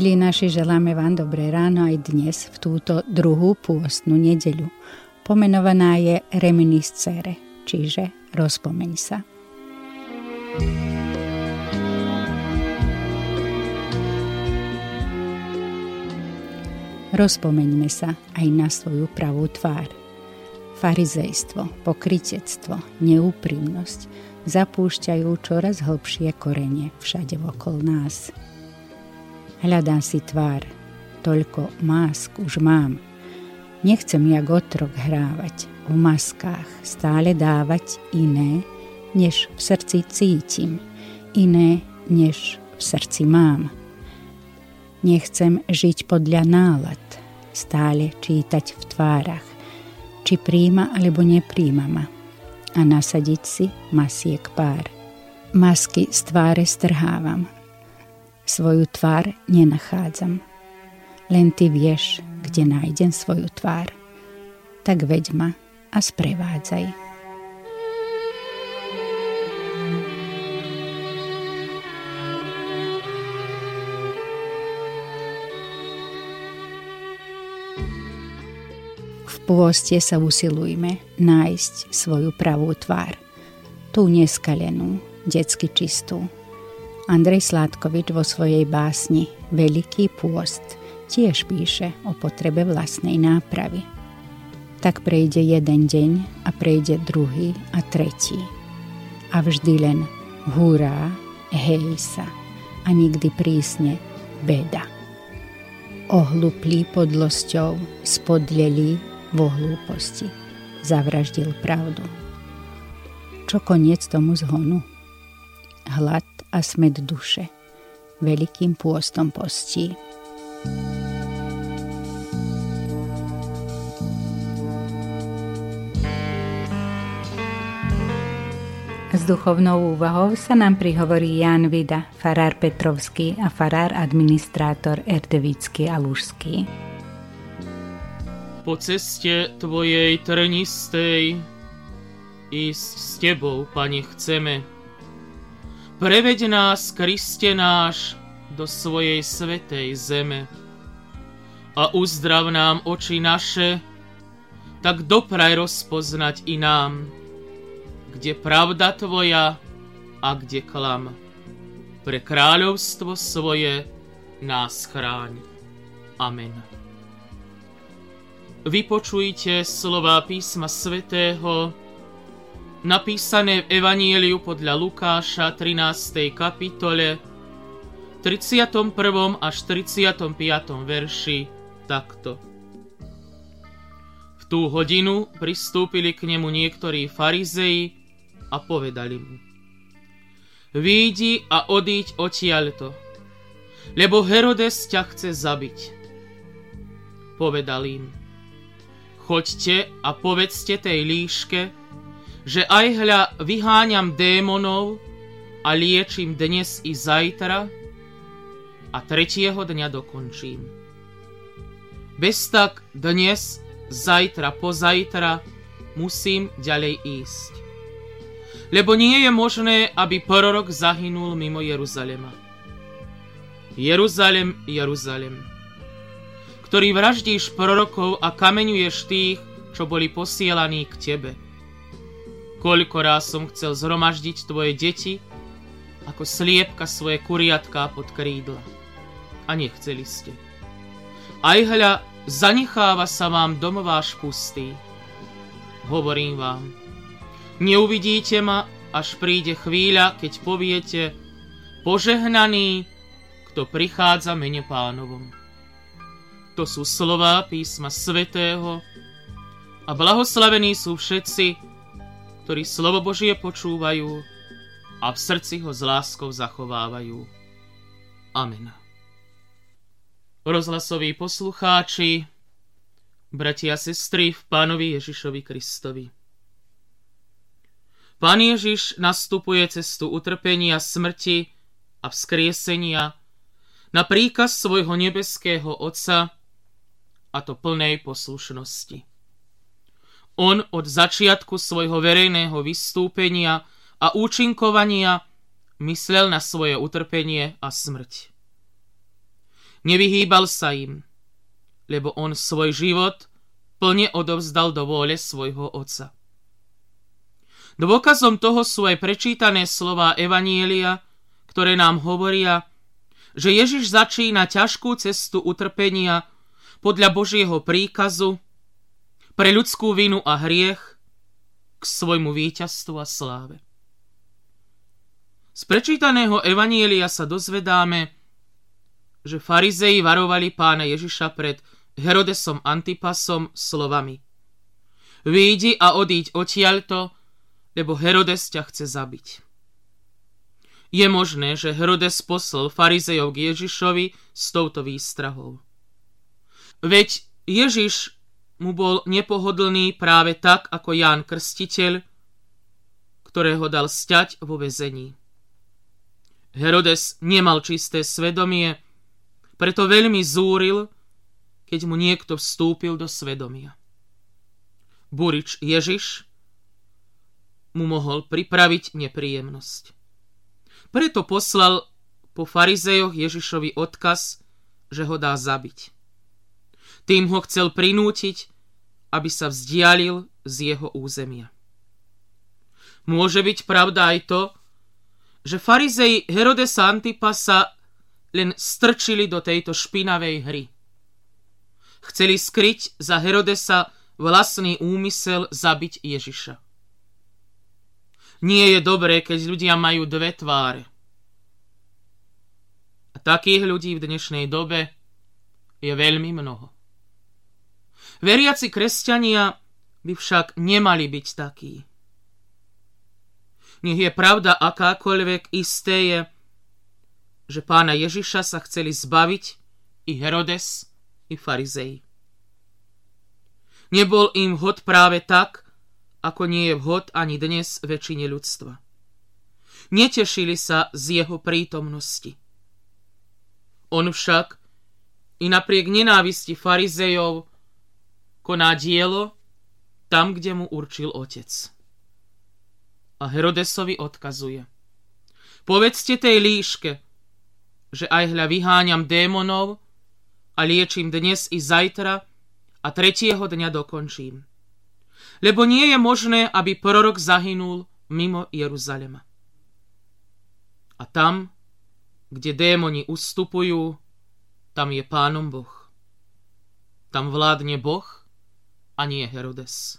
Milí naši, želáme vám dobré ráno aj dnes v túto druhú pôstnu nedeľu. Pomenovaná je Reminiscere, čiže rozpomeň sa. Rozpomeňme sa aj na svoju pravú tvár. Farizejstvo, pokritectvo, neúprimnosť zapúšťajú čoraz hlbšie korene všade okolo nás. Hľadám si tvár, toľko másk už mám. Nechcem jak otrok hrávať, v maskách stále dávať iné, než v srdci cítim, iné, než v srdci mám. Nechcem žiť podľa nálad, stále čítať v tvárach, či príjma alebo nepríjma ma a nasadiť si masiek pár. Masky z tváre strhávam, svoju tvár nenachádzam. Len ty vieš, kde nájdem svoju tvár. Tak veď ma a sprevádzaj. V pôste sa usilujme nájsť svoju pravú tvár, tú neskalenú, detsky čistú, Andrej Sládkovič vo svojej básni Veľký pôst tiež píše o potrebe vlastnej nápravy. Tak prejde jeden deň a prejde druhý a tretí. A vždy len hurá, hej sa a nikdy prísne beda. Ohluplý podlosťou, spodlelý vo hlúposti, zavraždil pravdu. Čo koniec tomu zhonu? Hlad a smet duše. Velikým pôstom postí. S duchovnou úvahou sa nám prihovorí Jan Vida, farár Petrovský a farár administrátor Erdevický a Lužský. Po ceste Tvojej trnistej ísť s Tebou, Pane, chceme, Preveď nás, Kriste náš, do svojej svetej zeme a uzdrav nám oči naše, tak dopraj rozpoznať i nám, kde pravda Tvoja a kde klam. Pre kráľovstvo svoje nás chráň. Amen. Vypočujte slova písma svätého, napísané v Evanieliu podľa Lukáša 13. kapitole 31. až 35. verši takto. V tú hodinu pristúpili k nemu niektorí farizeji a povedali mu Výjdi a odíď odtiaľto, lebo Herodes ťa chce zabiť. Povedal im Choďte a povedzte tej líške, že aj hľa vyháňam démonov a liečím dnes i zajtra a tretieho dňa dokončím. Bez tak dnes, zajtra, pozajtra musím ďalej ísť. Lebo nie je možné, aby prorok zahynul mimo Jeruzalema. Jeruzalem, Jeruzalem, ktorý vraždíš prorokov a kameňuješ tých, čo boli posielaní k tebe Koľko raz som chcel zhromaždiť tvoje deti, ako sliepka svoje kuriatká pod krídla. A nechceli ste. Aj hľa, zanecháva sa vám dom váš pustý. Hovorím vám, neuvidíte ma, až príde chvíľa, keď poviete, požehnaný, kto prichádza mene pánovom. To sú slová písma svätého a blahoslavení sú všetci, ktorí slovo Božie počúvajú a v srdci ho s láskou zachovávajú. Amen. Rozhlasoví poslucháči, bratia a sestry v pánovi Ježišovi Kristovi. Pán Ježiš nastupuje cestu utrpenia, smrti a vzkriesenia na príkaz svojho nebeského Otca a to plnej poslušnosti. On od začiatku svojho verejného vystúpenia a účinkovania myslel na svoje utrpenie a smrť. Nevyhýbal sa im, lebo on svoj život plne odovzdal do vôle svojho otca. Dôkazom toho sú aj prečítané slova Evanielia, ktoré nám hovoria, že Ježiš začína ťažkú cestu utrpenia podľa Božieho príkazu pre ľudskú vinu a hriech k svojmu víťazstvu a sláve. Z prečítaného Evanielia sa dozvedáme, že farizei varovali pána Ježiša pred Herodesom Antipasom slovami Výjdi a odíď odtiaľto, lebo Herodes ťa chce zabiť. Je možné, že Herodes poslal farizejov k Ježišovi s touto výstrahou. Veď Ježiš mu bol nepohodlný práve tak ako Ján Krstiteľ, ktorého dal stať vo vezení. Herodes nemal čisté svedomie, preto veľmi zúril, keď mu niekto vstúpil do svedomia. Burič Ježiš mu mohol pripraviť nepríjemnosť. Preto poslal po farizejoch Ježišovi odkaz, že ho dá zabiť. Tým ho chcel prinútiť, aby sa vzdialil z jeho územia. Môže byť pravda aj to, že farizei Herodesa Antipasa len strčili do tejto špinavej hry – Chceli skryť za Herodesa vlastný úmysel zabiť Ježiša. Nie je dobré, keď ľudia majú dve tváre. A takých ľudí v dnešnej dobe je veľmi mnoho. Veriaci kresťania by však nemali byť takí. Nech je pravda akákoľvek, isté je, že pána Ježiša sa chceli zbaviť i Herodes, i farizei. Nebol im vhod práve tak, ako nie je vhod ani dnes väčšine ľudstva. Netešili sa z jeho prítomnosti. On však i napriek nenávisti farizejov koná dielo tam, kde mu určil otec. A Herodesovi odkazuje. Povedzte tej líške, že aj hľa vyháňam démonov a liečím dnes i zajtra a tretieho dňa dokončím. Lebo nie je možné, aby prorok zahynul mimo Jeruzalema. A tam, kde démoni ustupujú, tam je pánom Boh. Tam vládne Boh a nie Herodes.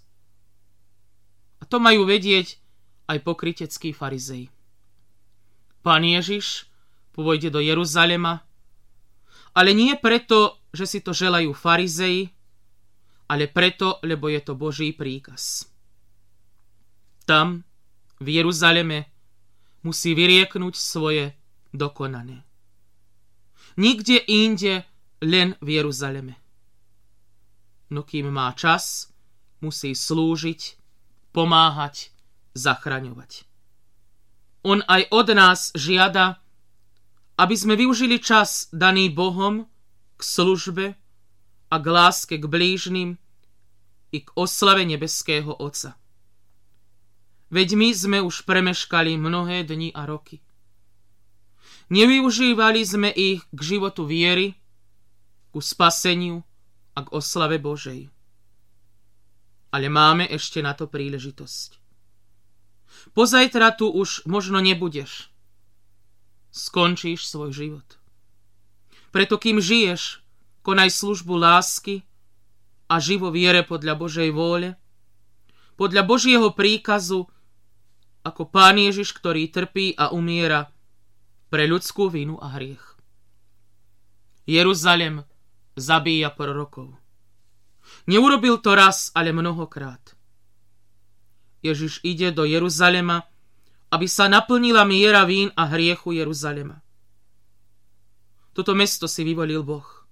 A to majú vedieť aj pokryteckí farizei. Pán Ježiš pôjde do Jeruzalema ale nie preto, že si to želajú farizei, ale preto, lebo je to Boží príkaz. Tam, v Jeruzaleme, musí vyrieknúť svoje dokonané. Nikde inde, len v Jeruzaleme. No kým má čas, musí slúžiť, pomáhať, zachraňovať. On aj od nás žiada, aby sme využili čas daný Bohom k službe a k láske k blížnym i k oslave nebeského Otca. Veď my sme už premeškali mnohé dni a roky. Nevyužívali sme ich k životu viery, ku spaseniu a k oslave Božej. Ale máme ešte na to príležitosť. Pozajtra tu už možno nebudeš – skončíš svoj život. Preto kým žiješ, konaj službu lásky a živo viere podľa Božej vôle, podľa Božieho príkazu, ako Pán Ježiš, ktorý trpí a umiera pre ľudskú vinu a hriech. Jeruzalem zabíja prorokov. Neurobil to raz, ale mnohokrát. Ježiš ide do Jeruzalema aby sa naplnila miera vín a hriechu Jeruzalema. Toto mesto si vyvolil Boh.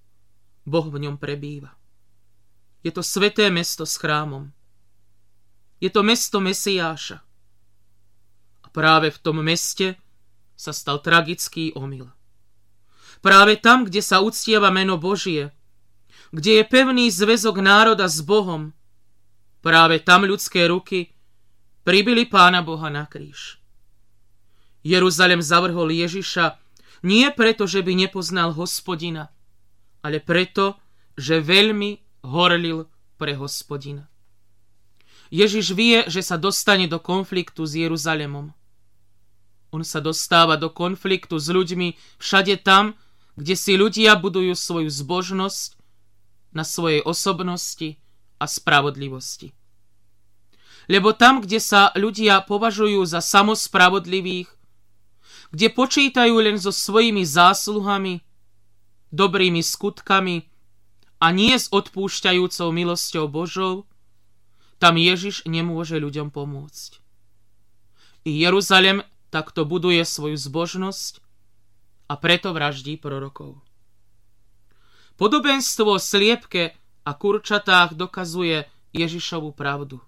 Boh v ňom prebýva. Je to sveté mesto s chrámom. Je to mesto Mesiáša. A práve v tom meste sa stal tragický omyl. Práve tam, kde sa uctieva meno Božie, kde je pevný zväzok národa s Bohom, práve tam ľudské ruky pribili pána Boha na kríž. Jeruzalem zavrhol Ježiša nie preto, že by nepoznal hospodina, ale preto, že veľmi horlil pre hospodina. Ježiš vie, že sa dostane do konfliktu s Jeruzalemom. On sa dostáva do konfliktu s ľuďmi všade tam, kde si ľudia budujú svoju zbožnosť na svojej osobnosti a spravodlivosti. Lebo tam, kde sa ľudia považujú za samospravodlivých, kde počítajú len so svojimi zásluhami, dobrými skutkami a nie s odpúšťajúcou milosťou Božou, tam Ježiš nemôže ľuďom pomôcť. I Jeruzalem takto buduje svoju zbožnosť a preto vraždí prorokov. Podobenstvo o sliepke a kurčatách dokazuje Ježišovu pravdu.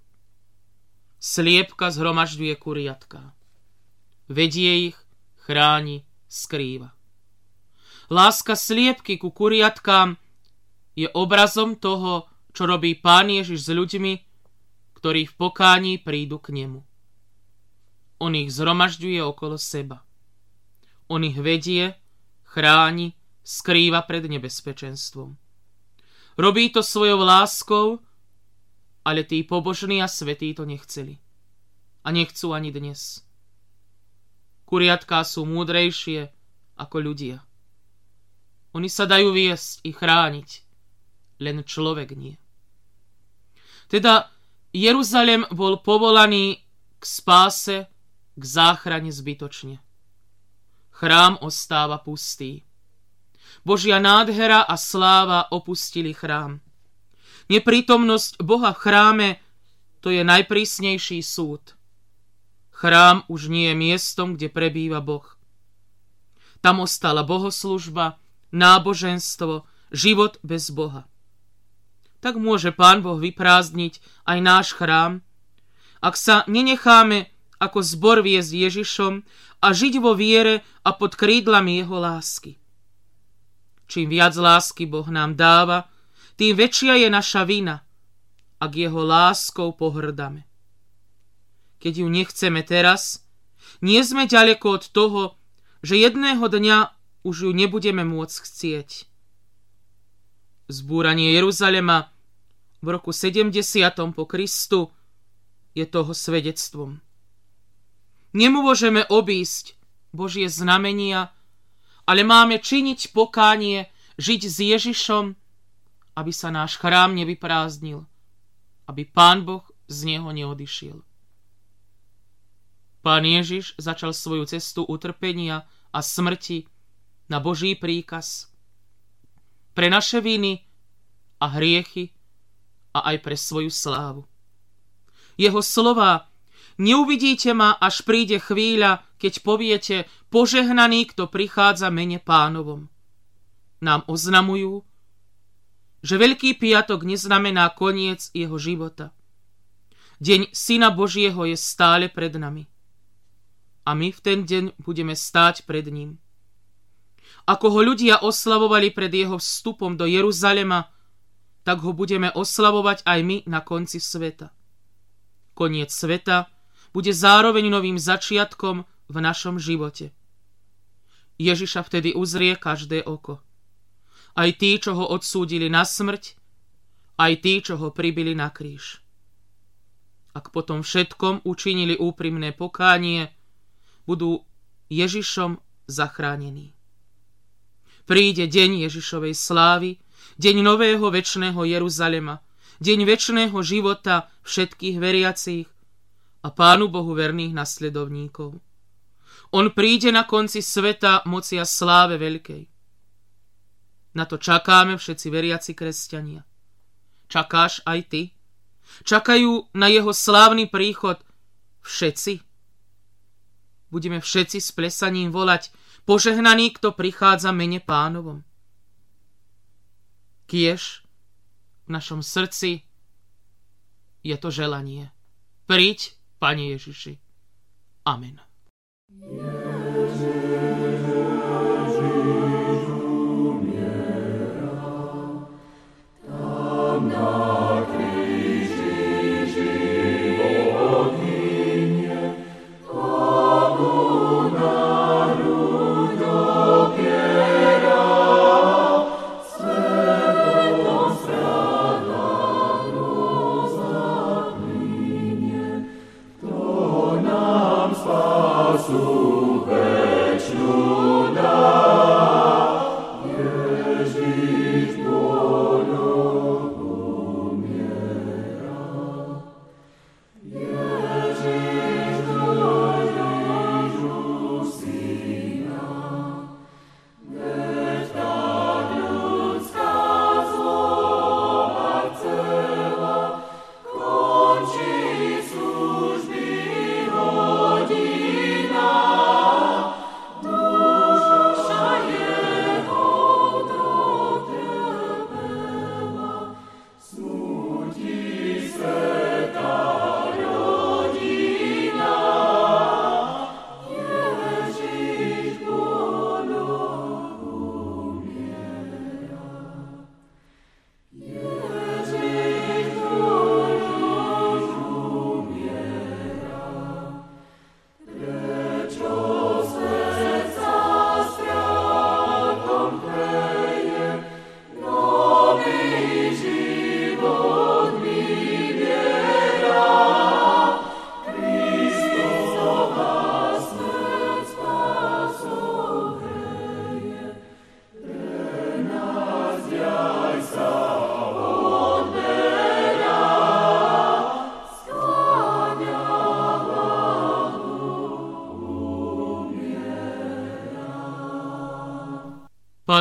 Sliepka zhromažďuje kuriatka. Vedie ich, chráni, skrýva. Láska sliepky ku kuriatkám je obrazom toho, čo robí Pán Ježiš s ľuďmi, ktorí v pokání prídu k nemu. On ich zhromažďuje okolo seba. On ich vedie, chráni, skrýva pred nebezpečenstvom. Robí to svojou láskou, ale tí pobožní a svetí to nechceli. A nechcú ani dnes. Kuriatká sú múdrejšie ako ľudia. Oni sa dajú viesť i chrániť, len človek nie. Teda Jeruzalem bol povolaný k spáse, k záchrane zbytočne. Chrám ostáva pustý. Božia nádhera a sláva opustili chrám. Neprítomnosť Boha v chráme to je najprísnejší súd. Chrám už nie je miestom, kde prebýva Boh. Tam ostala bohoslužba, náboženstvo, život bez Boha. Tak môže Pán Boh vyprázdniť aj náš chrám, ak sa nenecháme ako zbor viesť Ježišom a žiť vo viere a pod krídlami jeho lásky. Čím viac lásky Boh nám dáva, tým väčšia je naša vina, ak jeho láskou pohrdame. Keď ju nechceme teraz, nie sme ďaleko od toho, že jedného dňa už ju nebudeme môcť chcieť. Zbúranie Jeruzalema v roku 70. po Kristu je toho svedectvom. Nemôžeme obísť Božie znamenia, ale máme činiť pokánie, žiť s Ježišom aby sa náš chrám nevyprázdnil, aby Pán Boh z neho neodišiel. Pán Ježiš začal svoju cestu utrpenia a smrti na Boží príkaz pre naše viny a hriechy a aj pre svoju slávu. Jeho slova Neuvidíte ma, až príde chvíľa, keď poviete, požehnaný, kto prichádza mene pánovom. Nám oznamujú, že Veľký piatok neznamená koniec jeho života. Deň Syna Božieho je stále pred nami. A my v ten deň budeme stáť pred ním. Ako ho ľudia oslavovali pred jeho vstupom do Jeruzalema, tak ho budeme oslavovať aj my na konci sveta. Koniec sveta bude zároveň novým začiatkom v našom živote. Ježiša vtedy uzrie každé oko aj tí, čo ho odsúdili na smrť, aj tí, čo ho pribili na kríž. Ak potom všetkom učinili úprimné pokánie, budú Ježišom zachránení. Príde deň Ježišovej slávy, deň nového väčšného Jeruzalema, deň väčšného života všetkých veriacich a Pánu Bohu verných nasledovníkov. On príde na konci sveta mocia sláve veľkej. Na to čakáme všetci veriaci kresťania. Čakáš aj ty? Čakajú na jeho slávny príchod všetci? Budeme všetci s plesaním volať požehnaný, kto prichádza mene pánovom. Kiež v našom srdci je to želanie. Príď, Pane Ježiši. Amen. Yeah.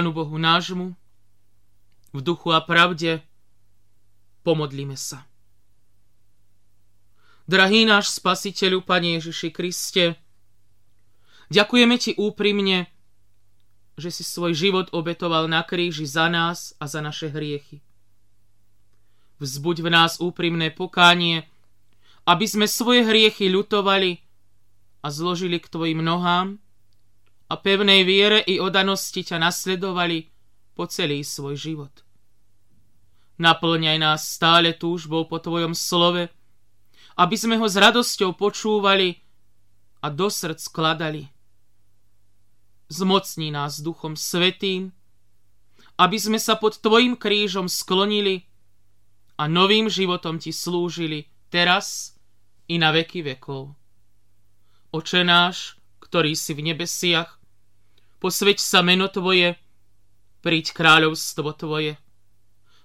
Pánu Bohu nášmu, v duchu a pravde, pomodlíme sa. Drahý náš Spasiteľu, Pane Ježiši Kriste, ďakujeme Ti úprimne, že si svoj život obetoval na kríži za nás a za naše hriechy. Vzbuď v nás úprimné pokánie, aby sme svoje hriechy ľutovali a zložili k Tvojim nohám, a pevnej viere i odanosti ťa nasledovali po celý svoj život. Naplňaj nás stále túžbou po Tvojom slove, aby sme ho s radosťou počúvali a do srdc skladali. Zmocní nás Duchom Svetým, aby sme sa pod Tvojim krížom sklonili a novým životom Ti slúžili teraz i na veky vekov. Oče náš, ktorý si v nebesiach, posveď sa meno Tvoje, príď kráľovstvo Tvoje.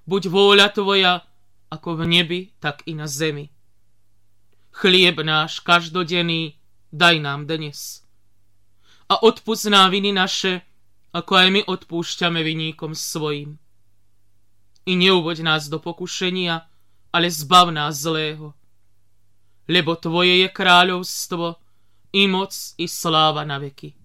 Buď vôľa Tvoja, ako v nebi, tak i na zemi. Chlieb náš každodenný daj nám dnes. A odpust nám viny naše, ako aj my odpúšťame viníkom svojim. I neuvoď nás do pokušenia, ale zbav nás zlého. Lebo Tvoje je kráľovstvo, i moc, i sláva na veky.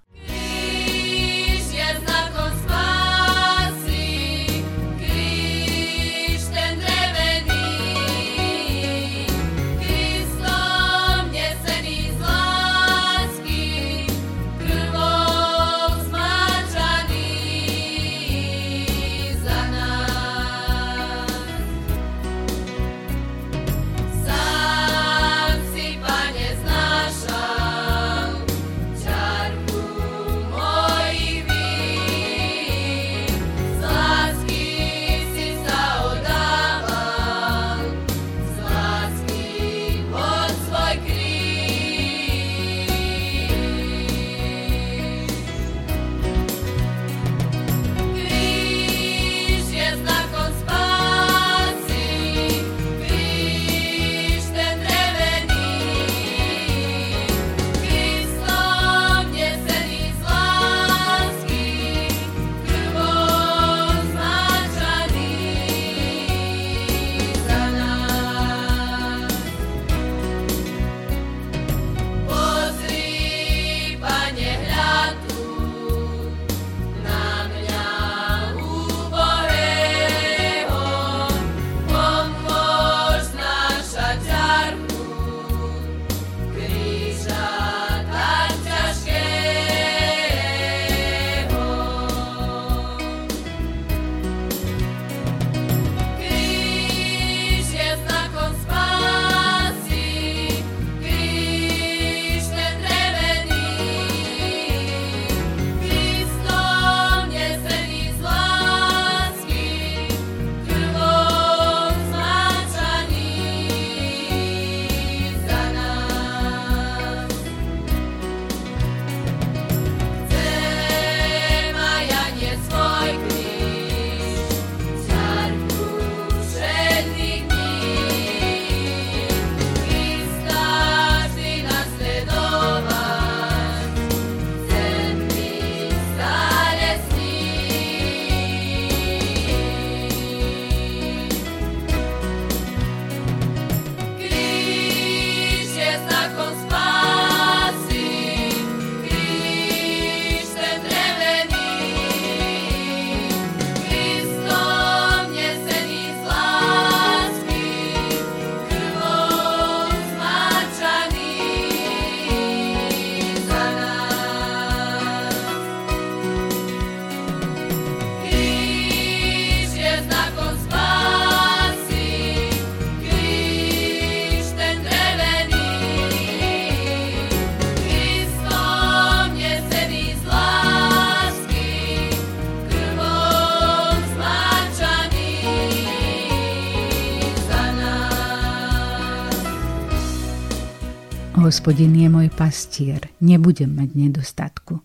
Hospodin je môj pastier, nebudem mať nedostatku.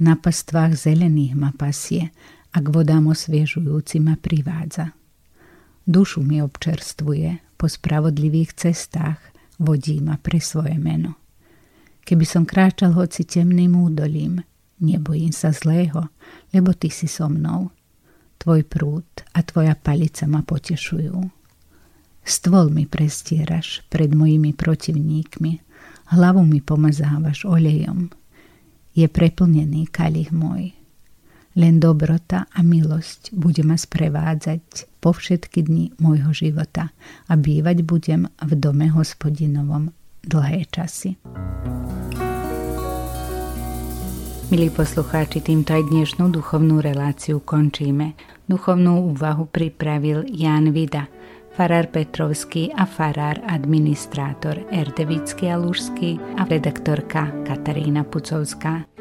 Na pastvách zelených ma pasie a k vodám osviežujúci ma privádza. Dušu mi občerstvuje, po spravodlivých cestách vodí ma pre svoje meno. Keby som kráčal hoci temným údolím, nebojím sa zlého, lebo ty si so mnou. Tvoj prúd a tvoja palica ma potešujú. Stvol mi prestieraš pred mojimi protivníkmi, hlavu mi pomazávaš olejom. Je preplnený kalich môj. Len dobrota a milosť bude ma sprevádzať po všetky dni môjho života a bývať budem v dome hospodinovom dlhé časy. Milí poslucháči, týmto aj dnešnú duchovnú reláciu končíme. Duchovnú úvahu pripravil Jan Vida – farár Petrovský a farár administrátor Erdevický a Lužský a redaktorka Katarína Pucovská.